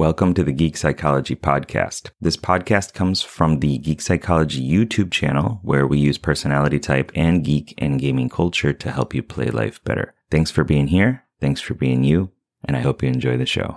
Welcome to the Geek Psychology Podcast. This podcast comes from the Geek Psychology YouTube channel, where we use personality type and geek and gaming culture to help you play life better. Thanks for being here. Thanks for being you. And I hope you enjoy the show.